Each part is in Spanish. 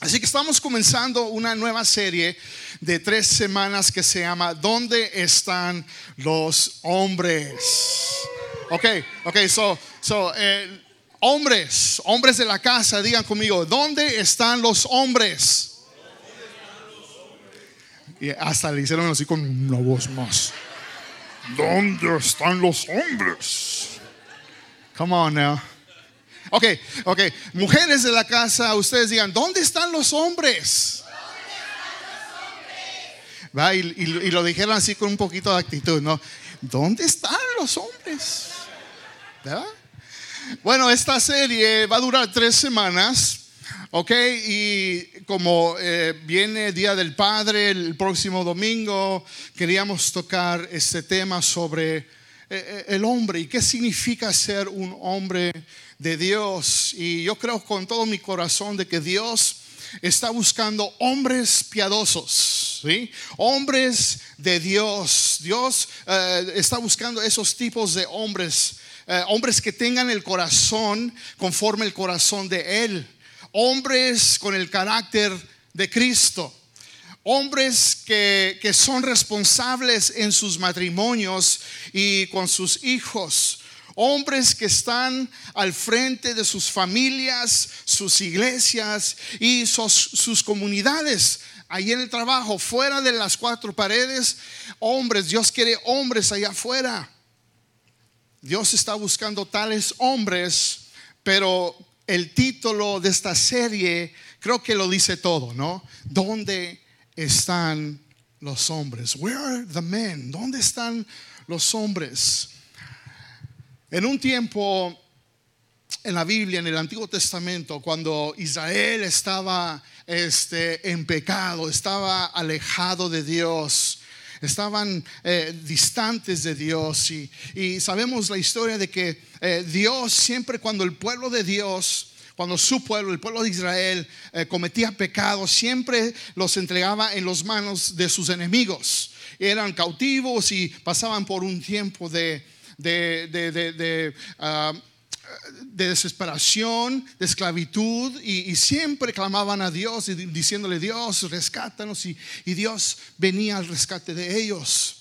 Así que estamos comenzando una nueva serie de tres semanas que se llama ¿Dónde están los hombres? Ok, ok, so, so eh, hombres, hombres de la casa, digan conmigo, ¿dónde están los hombres? Y hasta le hicieron así con una voz más. ¿Dónde están los hombres? Come on now. Ok, ok. Mujeres de la casa, ustedes digan, ¿dónde están los hombres? ¿Va? Y, y- y lo dijeron así con un poquito de actitud, ¿no? ¿Dónde están los hombres? ¿Verdad? Bueno, esta serie va a durar tres semanas. Ok, y como eh, viene Día del Padre el próximo domingo, queríamos tocar este tema sobre eh, eh, el hombre y qué significa ser un hombre de Dios. Y yo creo con todo mi corazón de que Dios está buscando hombres piadosos, ¿sí? hombres de Dios. Dios eh, está buscando esos tipos de hombres, eh, hombres que tengan el corazón conforme el corazón de Él, hombres con el carácter de Cristo. Hombres que, que son responsables en sus matrimonios y con sus hijos. Hombres que están al frente de sus familias, sus iglesias y sus, comunidades. Ahí en el trabajo, fuera de las cuatro paredes, hombres, Dios quiere hombres allá afuera. Dios está buscando tales hombres, pero el título de esta serie creo que lo dice todo, ¿no? ¿Dónde están los hombres? Where are the men? ¿Dónde están los hombres? En un tiempo en la Biblia, en el Antiguo Testamento, cuando Israel estaba este, en pecado, estaba alejado de Dios, estaban eh, distantes de Dios y, y sabemos la historia de que eh, Dios siempre cuando el pueblo de Dios cuando su pueblo, el pueblo de Israel, eh, cometía pecado, siempre los entregaba en las manos de sus enemigos. Eran cautivos y pasaban por un tiempo de, de, de, de- de, ah, de desesperación, de esclavitud, y, siempre clamaban a Dios y di- diciéndole, Dios, rescátanos, y, y Dios venía al rescate de ellos.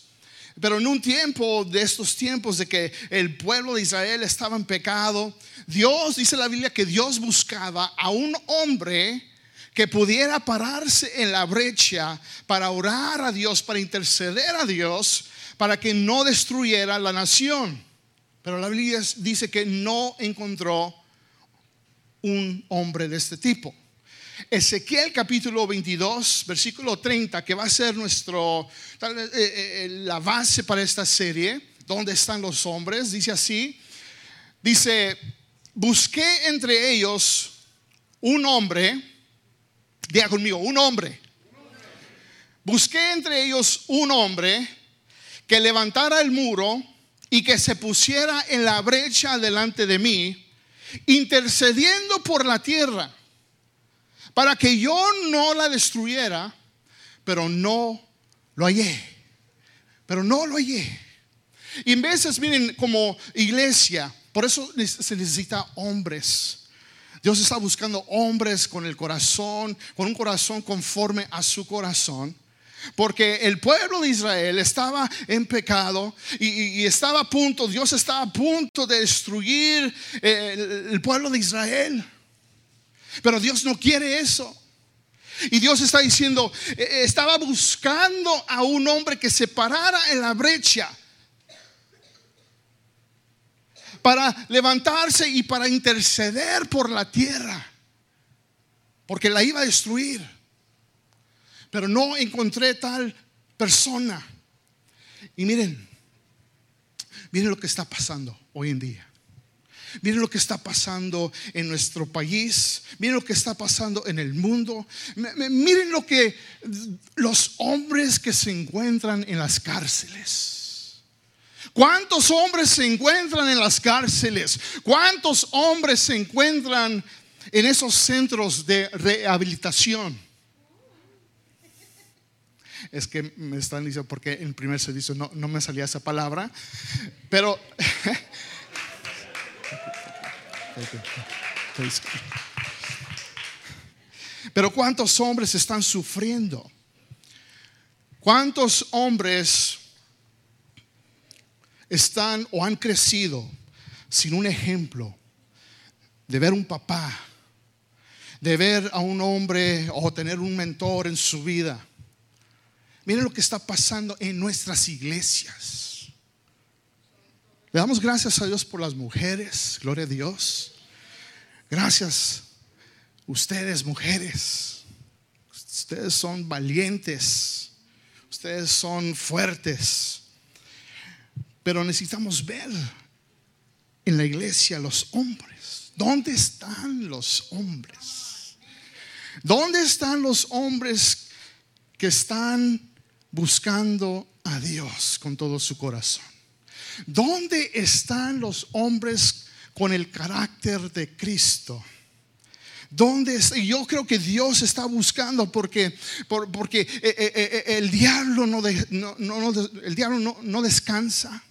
Pero en un tiempo de estos tiempos de que el pueblo de Israel estaba en pecado, Dios, dice la Biblia, que Dios buscaba a un hombre que pudiera pararse en la brecha para orar a Dios, para interceder a Dios, para que no destruyera la nación. Pero la Biblia dice que no encontró un hombre de este tipo. Ezequiel capítulo 22, versículo 30, que va a ser nuestro, vez, eh, eh, la base para esta serie, ¿dónde están los hombres? Dice así, dice, busqué entre ellos un hombre, diga conmigo, un hombre. Busqué entre ellos un hombre que levantara el muro y que se pusiera en la brecha delante de mí, intercediendo por la tierra, para que yo no la destruyera, pero no lo hallé. Pero no lo hallé. Y en veces, miren, como iglesia, por eso se necesita hombres. Dios está buscando hombres con el corazón, con un corazón conforme a su corazón. Porque el pueblo de Israel estaba en pecado y, estaba a punto, Dios estaba a punto de destruir eh, el, el pueblo de Israel. Pero Dios no quiere eso. Y Dios está diciendo, eh, estaba buscando a un hombre que se parara en la brecha para levantarse y para interceder por la tierra, porque la iba a destruir. Pero no encontré tal persona. Y miren, miren lo que está pasando hoy en día. Miren lo que está pasando en nuestro país. Miren lo que está pasando en el mundo. Miren lo que los hombres que se encuentran en las cárceles. ¿Cuántos hombres se encuentran en las cárceles? ¿Cuántos hombres se encuentran en esos centros de rehabilitación? Es que me están diciendo porque en primer servicio no, no me salía esa palabra, pero Pero ¿cuántos hombres están sufriendo? ¿Cuántos hombres están o han crecido sin un ejemplo de ver un papá, de ver a un hombre o tener un mentor en su vida? Miren lo que está pasando en nuestras iglesias. Le damos gracias a Dios por las mujeres, gloria a Dios. Gracias, ustedes mujeres. Ustedes son valientes ustedes son fuertes. Pero necesitamos ver en la iglesia los hombres. ¿Dónde están los hombres? ¿Dónde están los hombres que están buscando a Dios con todo su corazón? ¿Dónde están los hombres con el carácter de Cristo? ¿Dónde Yo creo que Dios está buscando porque, porque eh, eh, eh, el diablo, no, el diablo no, descansa.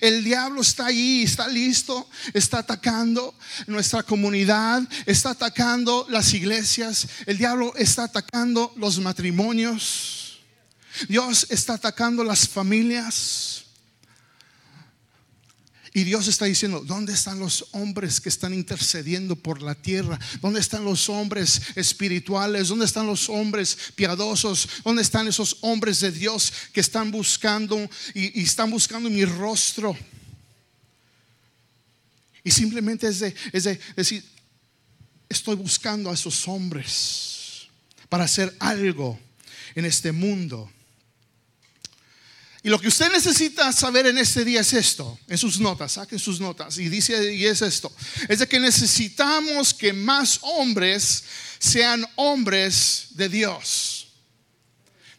El diablo está ahí, está listo, está atacando nuestra comunidad, está atacando las iglesias, el diablo está atacando los matrimonios, Dios está atacando las familias. Y Dios está diciendo, ¿dónde están los hombres que están intercediendo por la tierra? ¿Dónde están los hombres espirituales? ¿Dónde están los hombres piadosos? ¿Dónde están esos hombres de Dios que están buscando y, están buscando mi rostro? Y simplemente es de, es de decir, estoy buscando a esos hombres para hacer algo en este mundo y lo que usted necesita saber en este día es esto, en sus notas, saquen sus notas. Y dice, y es esto, es de que necesitamos que más hombres sean hombres de Dios.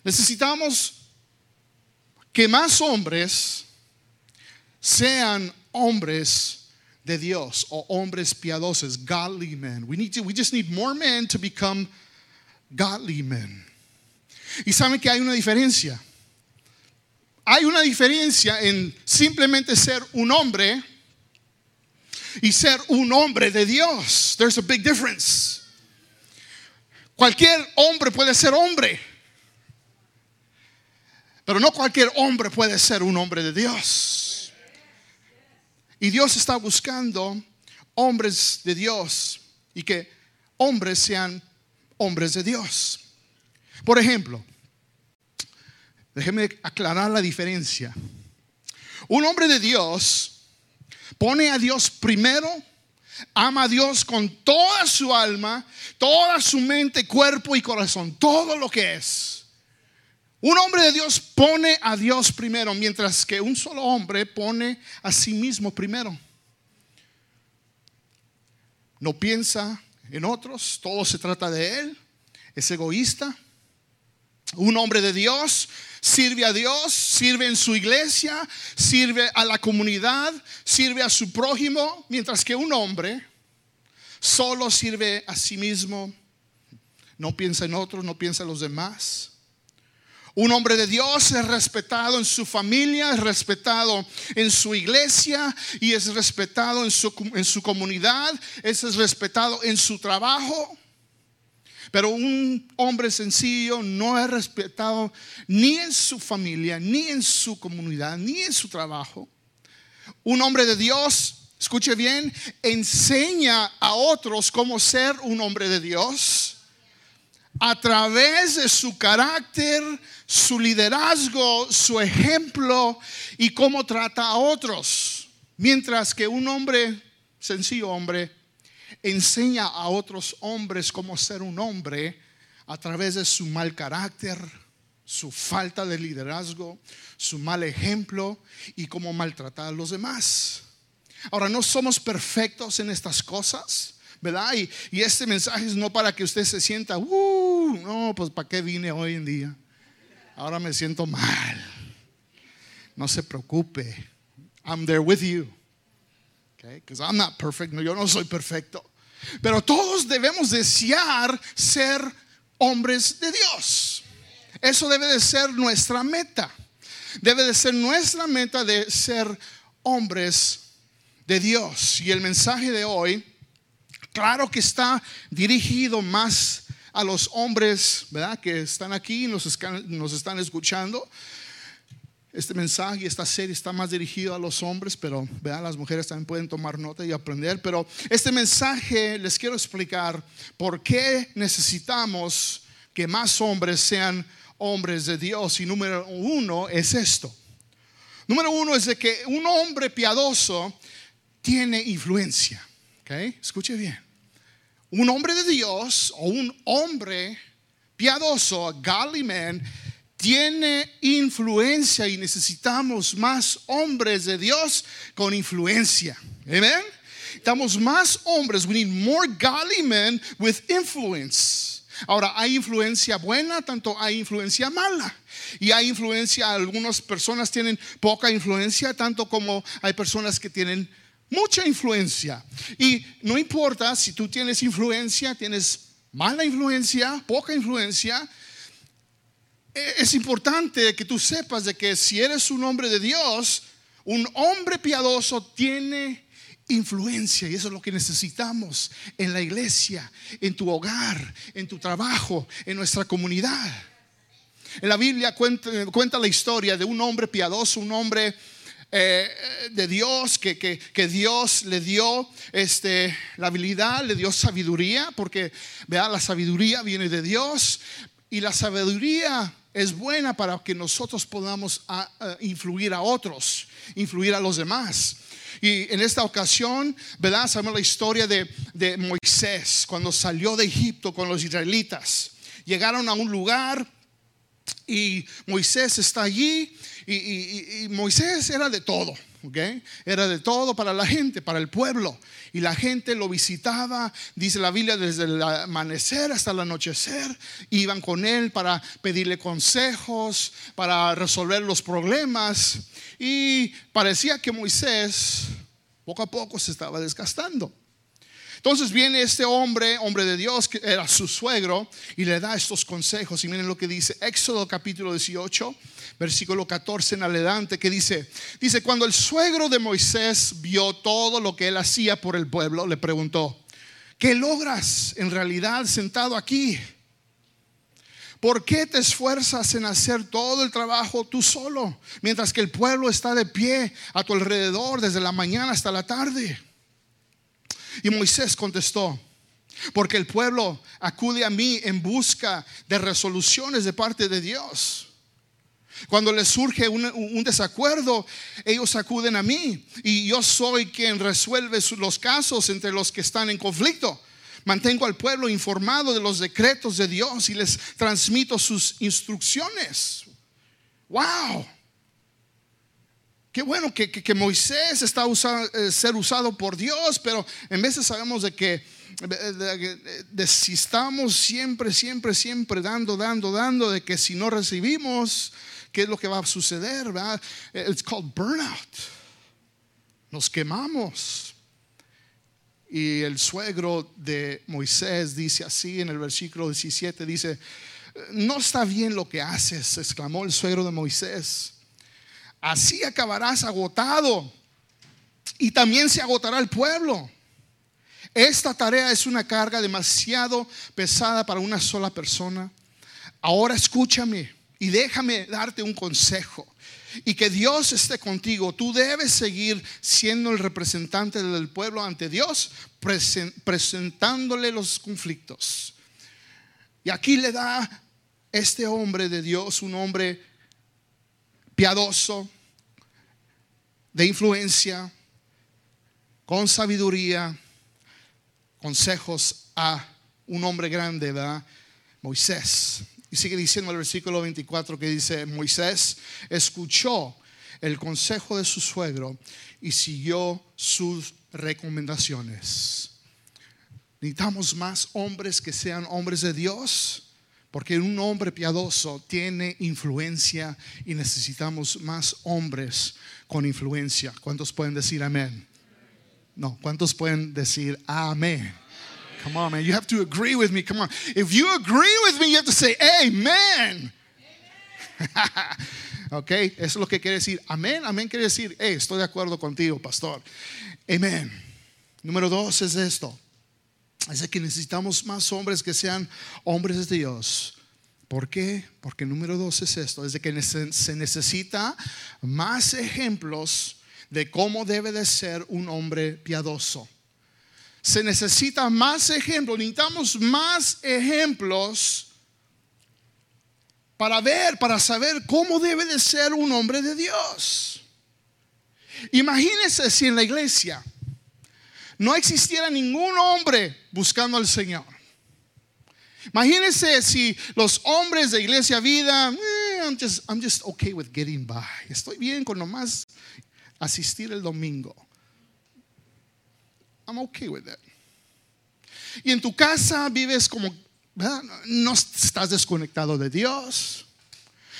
Necesitamos que más hombres sean hombres de Dios o hombres piadosos, godly men. We need to, we just need more men to become godly men. Y saben que hay una diferencia hay una diferencia en simplemente ser un hombre y ser un hombre de Dios. There's a big difference. Cualquier hombre puede ser hombre, pero no cualquier hombre puede ser un hombre de Dios. Y Dios está buscando hombres de Dios y que hombres sean hombres de Dios. Por ejemplo, Déjeme aclarar la diferencia. Un hombre de Dios pone a Dios primero, ama a Dios con toda su alma, toda su mente, cuerpo y corazón, todo lo que es. Un hombre de Dios pone a Dios primero, mientras que un solo hombre pone a sí mismo primero. No piensa en otros, todo se trata de él, es egoísta. Un hombre de Dios sirve a Dios, sirve en su iglesia, sirve a la comunidad, sirve a su prójimo, mientras que un hombre solo sirve a sí mismo, no piensa en otros, no piensa en los demás. Un hombre de Dios es respetado en su familia, es respetado en su iglesia y es respetado en su, en su comunidad, es respetado en su trabajo. Pero un hombre sencillo no es respetado ni en su familia, ni en su comunidad, ni en su trabajo. Un hombre de Dios, escuche bien, enseña a otros cómo ser un hombre de Dios a través de su carácter, su liderazgo, su ejemplo y cómo trata a otros. Mientras que un hombre, sencillo hombre, enseña a otros hombres cómo ser un hombre a través de su mal carácter, su falta de liderazgo, su mal ejemplo y cómo maltratar a los demás. Ahora, no somos perfectos en estas cosas, ¿verdad? Y, este mensaje es no para que usted se sienta, uh, no, pues ¿para qué vine hoy en día? Ahora me siento mal. No se preocupe. I'm there with you. Because I'm not perfect. No, yo no soy perfecto. Pero todos debemos desear ser hombres de Dios. Eso debe de ser nuestra meta. Debe de ser nuestra meta de ser hombres de Dios. Y el mensaje de hoy, claro que está dirigido más a los hombres, ¿verdad? Que están aquí, nos, nos están escuchando. Este mensaje, esta serie está más dirigido a los hombres, pero vean, las mujeres también pueden tomar nota y aprender. Pero este mensaje les quiero explicar por qué necesitamos que más hombres sean hombres de Dios. Y número uno es esto. Número uno es de que un hombre piadoso tiene influencia. ¿Okay? Escuche bien. Un hombre de Dios o un hombre piadoso, godly man, tiene influencia y necesitamos más hombres de Dios con influencia. Amen. Estamos más hombres. We need more godly men with influence. Ahora, hay influencia buena, tanto hay influencia mala. Y hay influencia, algunas personas tienen poca influencia, tanto como hay personas que tienen mucha influencia. Y no importa si tú tienes influencia, tienes mala influencia, poca influencia, es importante que tú sepas de que si eres un hombre de Dios, un hombre piadoso tiene influencia y eso es lo que necesitamos en la iglesia, en tu hogar, en tu trabajo, en nuestra comunidad. En la Biblia cuenta, la historia de un hombre piadoso, un hombre eh, de Dios que, que, Dios le dio este, la habilidad, le dio sabiduría, porque vea, la sabiduría viene de Dios y la sabiduría es buena para que nosotros podamos ah, ah, influir a otros, influir a los demás. Y en esta ocasión, ¿verdad? Sabemos la historia de, de Moisés cuando salió de Egipto con los israelitas. Llegaron a un lugar y Moisés está allí y, Moisés era de todo, Era de todo para la gente, para el pueblo. Y la gente lo visitaba, dice la Biblia, desde el amanecer hasta el anochecer. Iban con él para pedirle consejos, para resolver los problemas. Y parecía que Moisés poco a poco se estaba desgastando. Entonces viene este hombre, hombre de Dios, que era su suegro, y le da estos consejos. Y miren lo que dice Éxodo capítulo 18, versículo 14 en adelante, que dice, dice, cuando el suegro de Moisés vio todo lo que él hacía por el pueblo, le preguntó, ¿qué logras en realidad sentado aquí? ¿Por qué te esfuerzas en hacer todo el trabajo tú solo, mientras que el pueblo está de pie a tu alrededor desde la mañana hasta la tarde? Y Moisés contestó, porque el pueblo acude a mí en busca de resoluciones de parte de Dios. Cuando les surge un, desacuerdo, ellos acuden a mí y yo soy quien resuelve los casos entre los que están en conflicto. Mantengo al pueblo informado de los decretos de Dios y les transmito sus instrucciones. ¡Wow! Qué bueno que, Moisés está usando, eh, ser usado por Dios, pero en veces sabemos de que si estamos siempre, siempre, siempre dando, dando, dando, de que si no recibimos, ¿qué es lo que va a suceder? ¿verdad? It's called burnout. Nos quemamos. Y el suegro de Moisés dice así en el versículo 17, dice, no está bien lo que haces, exclamó el suegro de Moisés así acabarás agotado y también se agotará el pueblo. Esta tarea es una carga demasiado pesada para una sola persona. Ahora escúchame y déjame darte un consejo. Y que Dios esté contigo. Tú debes seguir siendo el representante del pueblo ante Dios, presentándole los conflictos. Y aquí le da este hombre de Dios, un hombre piadoso, de influencia, con sabiduría, consejos a un hombre grande, ¿verdad? Moisés. Y sigue diciendo el versículo 24 que dice, Moisés escuchó el consejo de su suegro y siguió sus recomendaciones. Necesitamos más hombres que sean hombres de Dios porque un hombre piadoso tiene influencia y necesitamos más hombres con influencia. ¿Cuántos pueden decir amén? No, ¿cuántos pueden decir amén? Come on, man. You have to agree with me. Come on. If you agree with me, you have to say amen. ok, eso es lo que quiere decir. Amén, amén quiere decir, hey, estoy de acuerdo contigo, pastor. Amén. Número dos es esto. Es que necesitamos más hombres que sean hombres de Dios. ¿Por qué? Porque número dos es esto, es de que se necesita más ejemplos de cómo debe de ser un hombre piadoso. Se necesita más ejemplos, necesitamos más ejemplos para ver, para saber cómo debe de ser un hombre de Dios. Imagínense si en la iglesia no existiera ningún hombre buscando al Señor. Imagínense si los hombres de iglesia vida, eh, I'm, just, okay with getting by. Estoy bien con nomás asistir el domingo. I'm okay with that. Y en tu casa vives como no estás desconectado de Dios.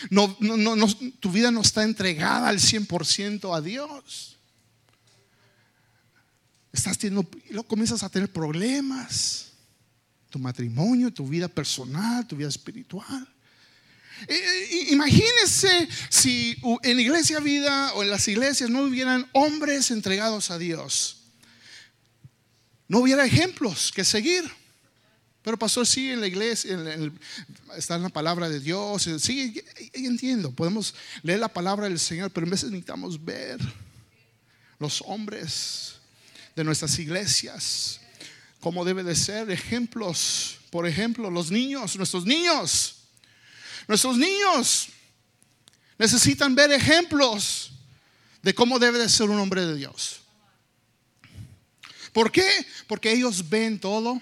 No, no, tu vida no está entregada al 100% a Dios. Estás teniendo, y luego comienzas a tener problemas. Tu matrimonio, tu vida personal, tu vida espiritual. Imagínense si en iglesia vida o en las iglesias no hubieran hombres entregados a Dios. No hubiera ejemplos que seguir. Pero pastor, sí, en la iglesia está en la palabra de Dios. Sí, entiendo, podemos leer la palabra del Señor, pero en veces necesitamos ver los hombres de nuestras iglesias, cómo debe de ser ejemplos. Por ejemplo, los niños, nuestros niños, nuestros niños necesitan ver ejemplos de cómo debe de ser un hombre de Dios. ¿Por qué? Porque ellos ven todo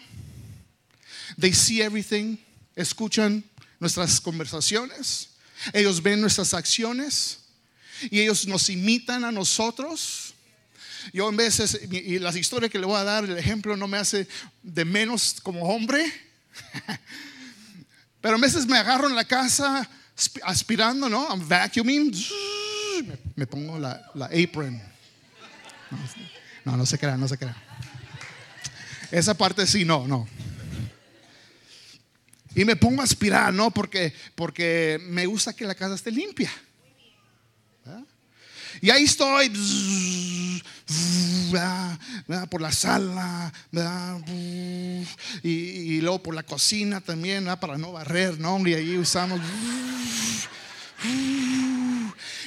They see everything, escuchan nuestras conversaciones, ellos ven nuestras acciones y ellos nos imitan a nosotros. Yo en veces, y las historias que le voy a dar, el ejemplo no me hace de menos como hombre, pero a veces me agarro en la casa aspirando, ¿no? I'm vacuuming, me, pongo la, la apron. No, no se crea, no se crea. Esa parte sí, no, no. Y me pongo a aspirar, ¿no? Porque, porque me gusta que la casa esté limpia. Y ahí estoy por la sala y, luego por la cocina también para no barrer, ¿no? Y ahí usamos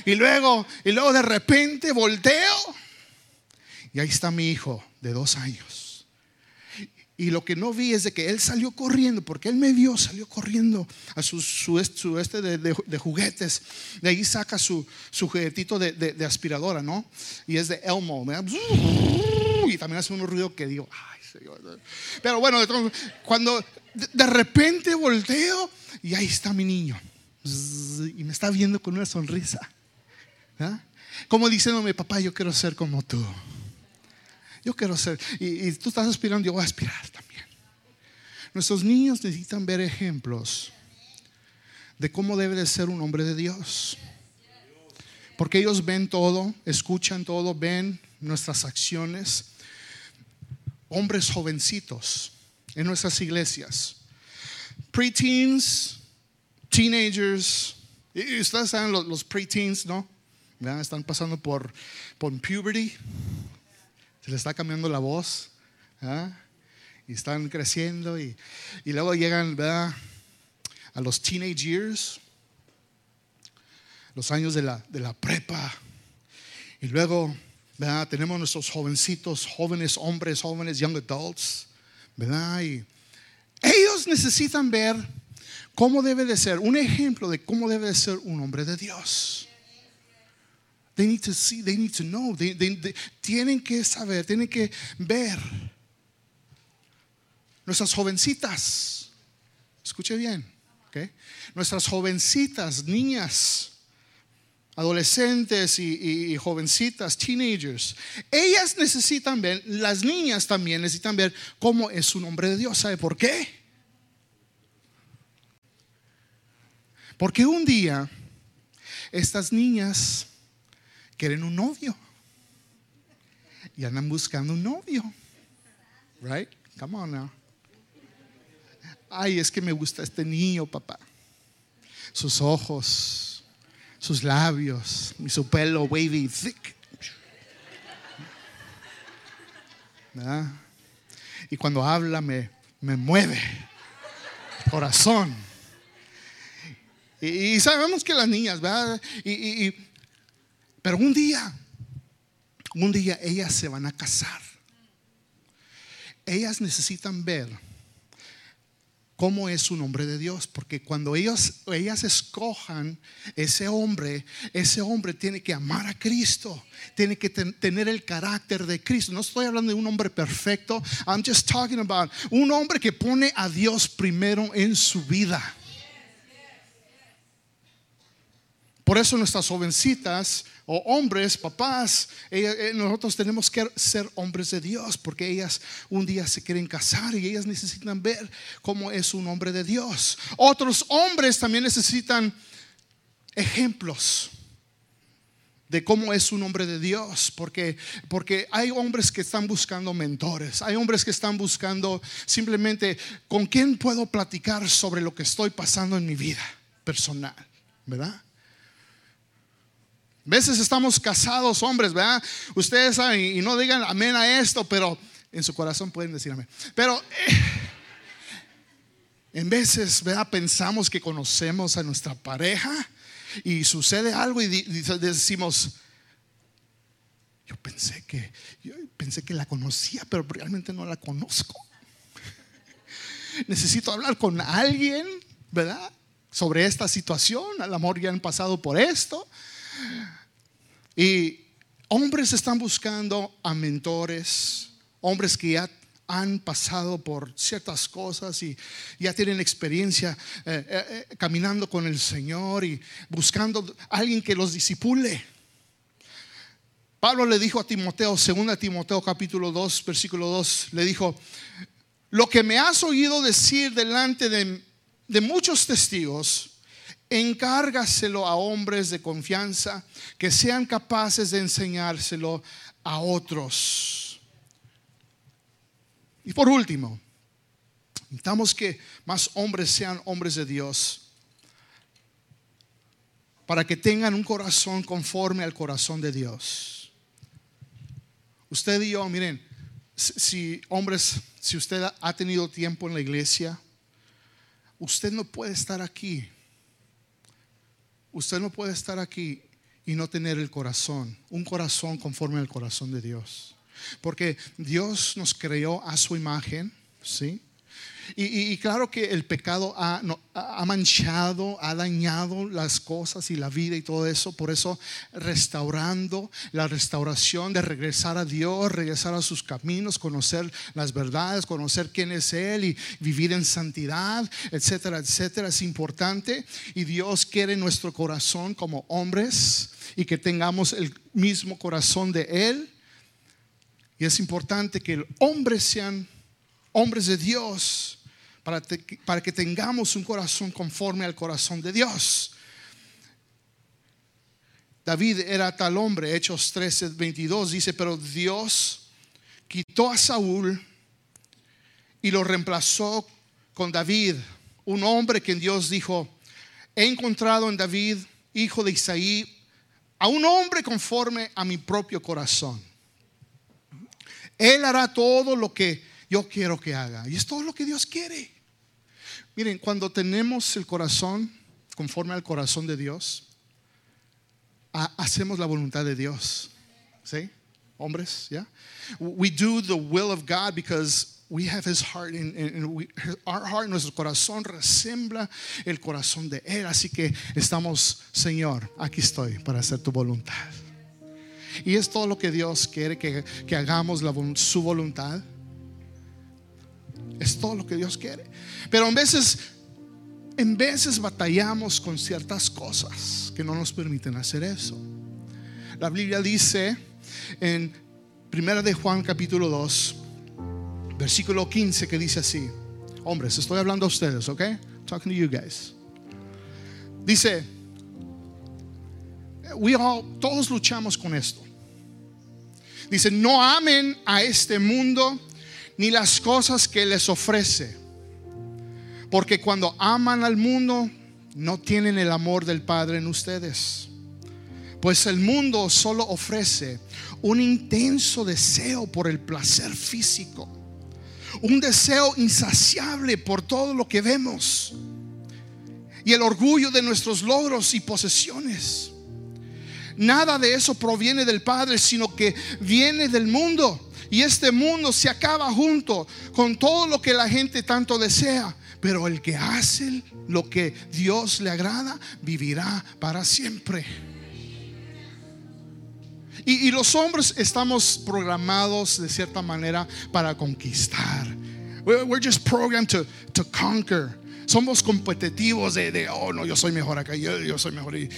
y luego y luego de repente volteo y ahí está mi hijo de dos años y lo que no vi es de que él salió corriendo, porque él me vio, salió corriendo a su, su, este de, juguetes. De ahí saca su, su juguetito de, aspiradora, ¿no? Y es de Elmo. Y también hace un ruido que digo, ay, señor. Pero bueno, cuando de, repente volteo y ahí está mi niño. Y me está viendo con una sonrisa. Como diciéndome, papá, yo quiero ser como tú. Yo quiero ser, y, tú estás aspirando, yo voy a aspirar también. Nuestros niños necesitan ver ejemplos de cómo debe de ser un hombre de Dios. Porque ellos ven todo, escuchan todo, ven nuestras acciones. Hombres jovencitos en nuestras iglesias. Preteens, teenagers. Y ustedes saben los, los preteens, ¿no? Están pasando por, por puberty se le está cambiando la voz. Y están creciendo y, luego llegan a los teenage years, los años de la, de la prepa. Y luego tenemos nuestros jovencitos, jóvenes hombres, jóvenes young adults. ¿verdad? Y ellos necesitan ver cómo debe de ser, un ejemplo de cómo debe de ser un hombre de Dios. They need to see, they need to know. tienen que saber, tienen que ver. Nuestras jovencitas, escuche bien, okay? nuestras jovencitas, niñas, adolescentes y, y, jovencitas, teenagers, ellas necesitan ver, las niñas también necesitan ver cómo es un hombre de Dios. ¿Sabe por qué? Porque un día estas niñas quieren un novio. Y andan buscando un novio. Right? Come on now. Ay, es que me gusta este niño, papá. Sus ojos, sus labios, y su pelo wavy, thick. y cuando habla me, me mueve corazón. Y, sabemos que las niñas, ¿verdad? Y, pero un día, un día ellas se van a casar. Ellas necesitan ver cómo es un hombre de Dios, porque cuando ellos, ellas escojan ese hombre, ese hombre tiene que amar a Cristo, tiene que tener el carácter de Cristo. No estoy hablando de un hombre perfecto, I'm just talking about un hombre que pone a Dios primero en su vida. Por eso nuestras jovencitas o hombres, papás, eh, nosotros tenemos que ser hombres de Dios porque ellas un día se quieren casar y ellas necesitan ver cómo es un hombre de Dios. Otros hombres también necesitan ejemplos de cómo es un hombre de Dios, porque, porque hay hombres que están buscando mentores, hay hombres que están buscando simplemente con quién puedo platicar sobre lo que estoy pasando en mi vida personal, ¿verdad? Veces estamos casados, hombres, ¿verdad? Ustedes saben, y no digan amén a esto, pero en su corazón pueden decir amén. Pero eh, en veces, ¿verdad? Pensamos que conocemos a nuestra pareja y sucede algo y decimos, yo pensé que, yo pensé que la conocía, pero realmente no la conozco. Necesito hablar con alguien, ¿verdad? Sobre esta situación. Al amor ya han pasado por esto. Y hombres están buscando a mentores, hombres que ya han pasado por ciertas cosas y ya tienen experiencia eh, eh, eh, caminando con el Señor y buscando alguien que los disipule. Pablo le dijo a Timoteo, según Timoteo capítulo 2, versículo 2, le dijo, lo que me has oído decir delante de, de muchos testigos, encárgaselo a hombres de confianza que sean capaces de enseñárselo a otros. Y por último, necesitamos que más hombres sean hombres de Dios para que tengan un corazón conforme al corazón de Dios. Usted y yo, miren, si hombres, si usted ha tenido tiempo en la iglesia, usted no puede estar aquí Usted no puede estar aquí y no tener el corazón, un corazón conforme al corazón de Dios. Porque Dios nos creó a su imagen, ¿sí? Y, claro que el pecado ha, ha, manchado, ha dañado las cosas y la vida y todo eso. Por eso restaurando la restauración de regresar a Dios, regresar a sus caminos, conocer las verdades, conocer quién es Él y vivir en santidad, etcétera, etcétera. Es importante y Dios quiere nuestro corazón como hombres y que tengamos el mismo corazón de Él. Y es importante que hombres sean hombres de Dios para, que tengamos un corazón conforme al corazón de Dios. David era tal hombre, Hechos 13, 22 dice, pero Dios quitó a Saúl y lo reemplazó con David, un hombre que Dios dijo, he encontrado en David, hijo de Isaí, a un hombre conforme a mi propio corazón. Él hará todo lo que yo quiero que haga. Y es todo lo que Dios quiere. Miren, cuando tenemos el corazón conforme al corazón de Dios, hacemos la voluntad de Dios. ¿Sí? Hombres, ¿ya? We do the will of God because we have his heart and, our heart, nuestro corazón resembla el corazón de Él. Así que estamos, Señor, aquí estoy para hacer tu voluntad. Y es todo lo que Dios quiere que, que hagamos su voluntad. Es todo lo que Dios quiere. Pero en veces, en veces batallamos con ciertas cosas que no nos permiten hacer eso. La Biblia dice en Primera de Juan capítulo 2, versículo 15 que dice así. Hombres, estoy hablando a ustedes, ¿ok? Talking to you guys. Dice, we all, todos luchamos con esto. Dice, no amen a este mundo ni las cosas que les ofrece. Porque cuando aman al mundo, no tienen el amor del Padre en ustedes. Pues el mundo solo ofrece un intenso deseo por el placer físico, un deseo insaciable por todo lo que vemos y el orgullo de nuestros logros y posesiones. Nada de eso proviene del Padre, sino que viene del mundo. Y este mundo se acaba junto con todo lo que la gente tanto desea. Pero el que hace lo que Dios le agrada, vivirá para siempre. Y, los hombres estamos programados de cierta manera para conquistar. We're, just programmed to, to conquer somos competitivos de, oh no, yo soy mejor acá, yo, soy mejor. Y,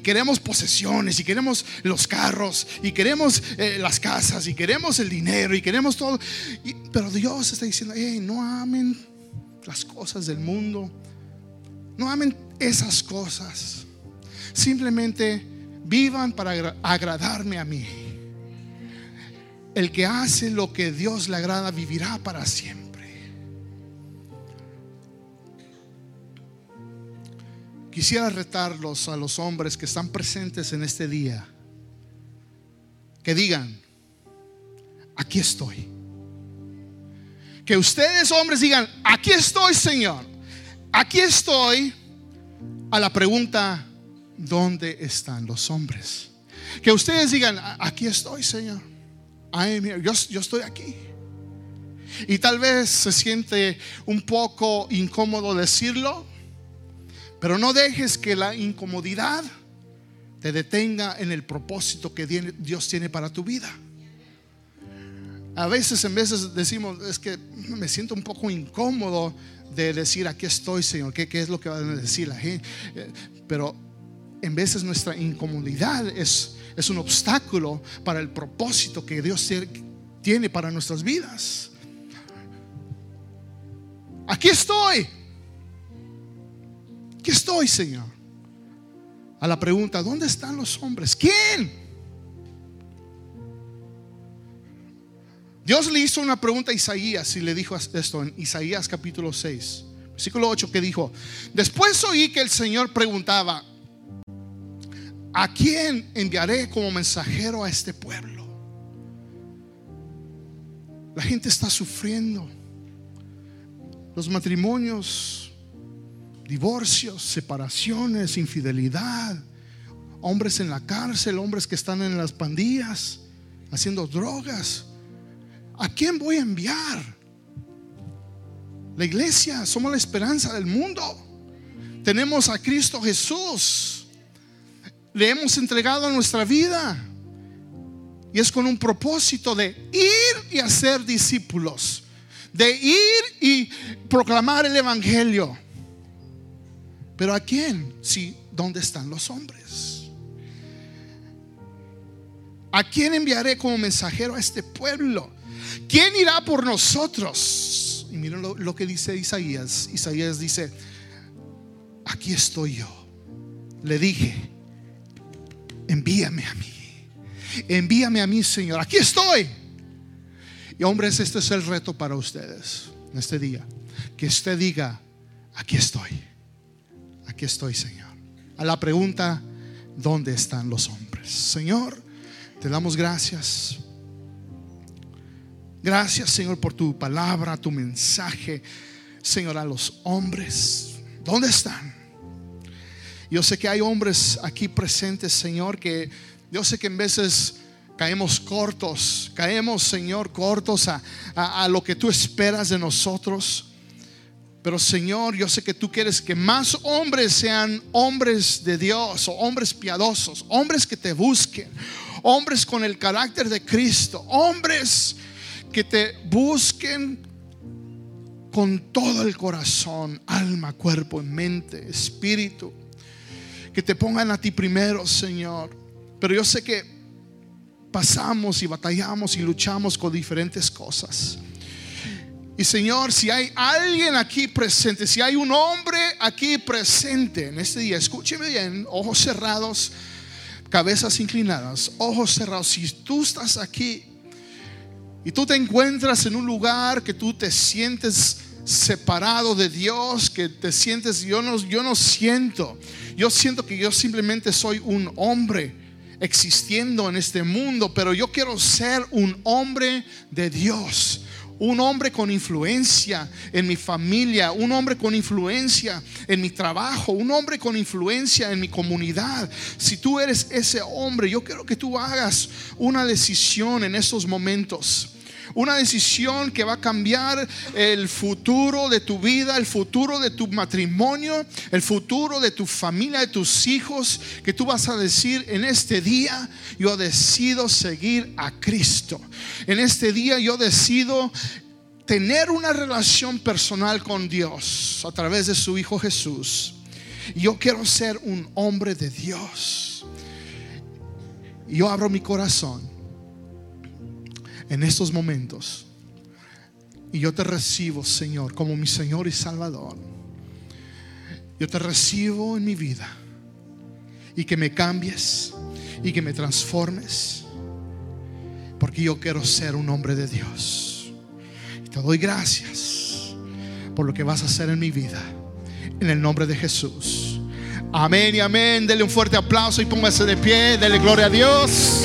queremos posesiones, y queremos los carros, y queremos eh, las casas, y queremos el dinero, y queremos todo. pero Dios está diciendo, hey, no amen las cosas del mundo, no amen esas cosas. Simplemente vivan para agradarme a mí. El que hace lo que Dios le agrada vivirá para siempre. Quisiera retarlos a los hombres que están presentes en este día. Que digan, aquí estoy. Que ustedes hombres digan, aquí estoy Señor. Aquí estoy a la pregunta, ¿dónde están los hombres? Que ustedes digan, aquí estoy Señor. yo, yo estoy aquí. Y tal vez se siente un poco incómodo decirlo, pero no dejes que la incomodidad te detenga en el propósito que Dios tiene para tu vida. A veces en veces decimos, es que me siento un poco incómodo de decir, aquí estoy, Señor, ¿qué, es lo que va a decir la gente? Pero en veces nuestra incomodidad es, es un obstáculo para el propósito que Dios tiene para nuestras vidas. Aquí estoy. Estoy, Señor. A la pregunta, ¿dónde están los hombres? ¿Quién? Dios le hizo una pregunta a Isaías y le dijo esto en Isaías capítulo 6, versículo 8, que dijo, después oí que el Señor preguntaba, ¿a quién enviaré como mensajero a este pueblo? La gente está sufriendo. Los matrimonios divorcios, separaciones, infidelidad, hombres en la cárcel, hombres que están en las pandillas, haciendo drogas. ¿A quién voy a enviar? La iglesia, somos la esperanza del mundo. Tenemos a Cristo Jesús. Le hemos entregado nuestra vida. Y es con un propósito de ir y hacer discípulos. De ir y proclamar el Evangelio. Pero ¿a quién? Si, ¿dónde están los hombres? ¿A quién enviaré como mensajero a este pueblo? ¿Quién irá por nosotros? Y miren lo, que dice Isaías. Isaías dice, aquí estoy yo. Le dije, envíame a mí. Envíame a mí, Señor. Aquí estoy. Y hombres, este es el reto para ustedes en este día. Que usted diga, aquí estoy aquí estoy, Señor. A la pregunta, ¿dónde están los hombres? Señor, te damos gracias. Gracias, Señor, por tu palabra, tu mensaje. Señor, a los hombres, ¿dónde están? Yo sé que hay hombres aquí presentes, Señor, que yo sé que en veces caemos cortos, caemos, Señor, cortos a, a lo que tú esperas de nosotros. Pero Señor, yo sé que tú quieres que más hombres sean hombres de Dios o hombres piadosos, hombres que te busquen, hombres con el carácter de Cristo, hombres que te busquen con todo el corazón, alma, cuerpo, mente, espíritu. Que te pongan a ti primero, Señor. Pero yo sé que pasamos y batallamos y luchamos con diferentes cosas. Y Señor, si hay alguien aquí presente, si hay un hombre aquí presente en este día, escúcheme bien, ojos cerrados, cabezas inclinadas, ojos cerrados. Si tú estás aquí y tú te encuentras en un lugar que tú te sientes separado de Dios, que te sientes, yo no, yo no siento, yo siento que yo simplemente soy un hombre existiendo en este mundo, pero yo quiero ser un hombre de Dios un hombre con influencia en mi familia, un hombre con influencia en mi trabajo, un hombre con influencia en mi comunidad. Si tú eres ese hombre, yo quiero que tú hagas una decisión en estos momentos. Una decisión que va a cambiar el futuro de tu vida, el futuro de tu matrimonio, el futuro de tu familia, de tus hijos, que tú vas a decir en este día, yo decido seguir a Cristo. En este día yo decido tener una relación personal con Dios a través de su Hijo Jesús. Yo quiero ser un hombre de Dios. Yo abro mi corazón en estos momentos. Y yo te recibo, Señor, como mi Señor y Salvador. Yo te recibo en mi vida. Y que me cambies y que me transformes. Porque yo quiero ser un hombre de Dios. Te doy gracias por lo que vas a hacer en mi vida. En el nombre de Jesús. Amén y amén. Dele un fuerte aplauso y póngase de pie. Dele gloria a Dios.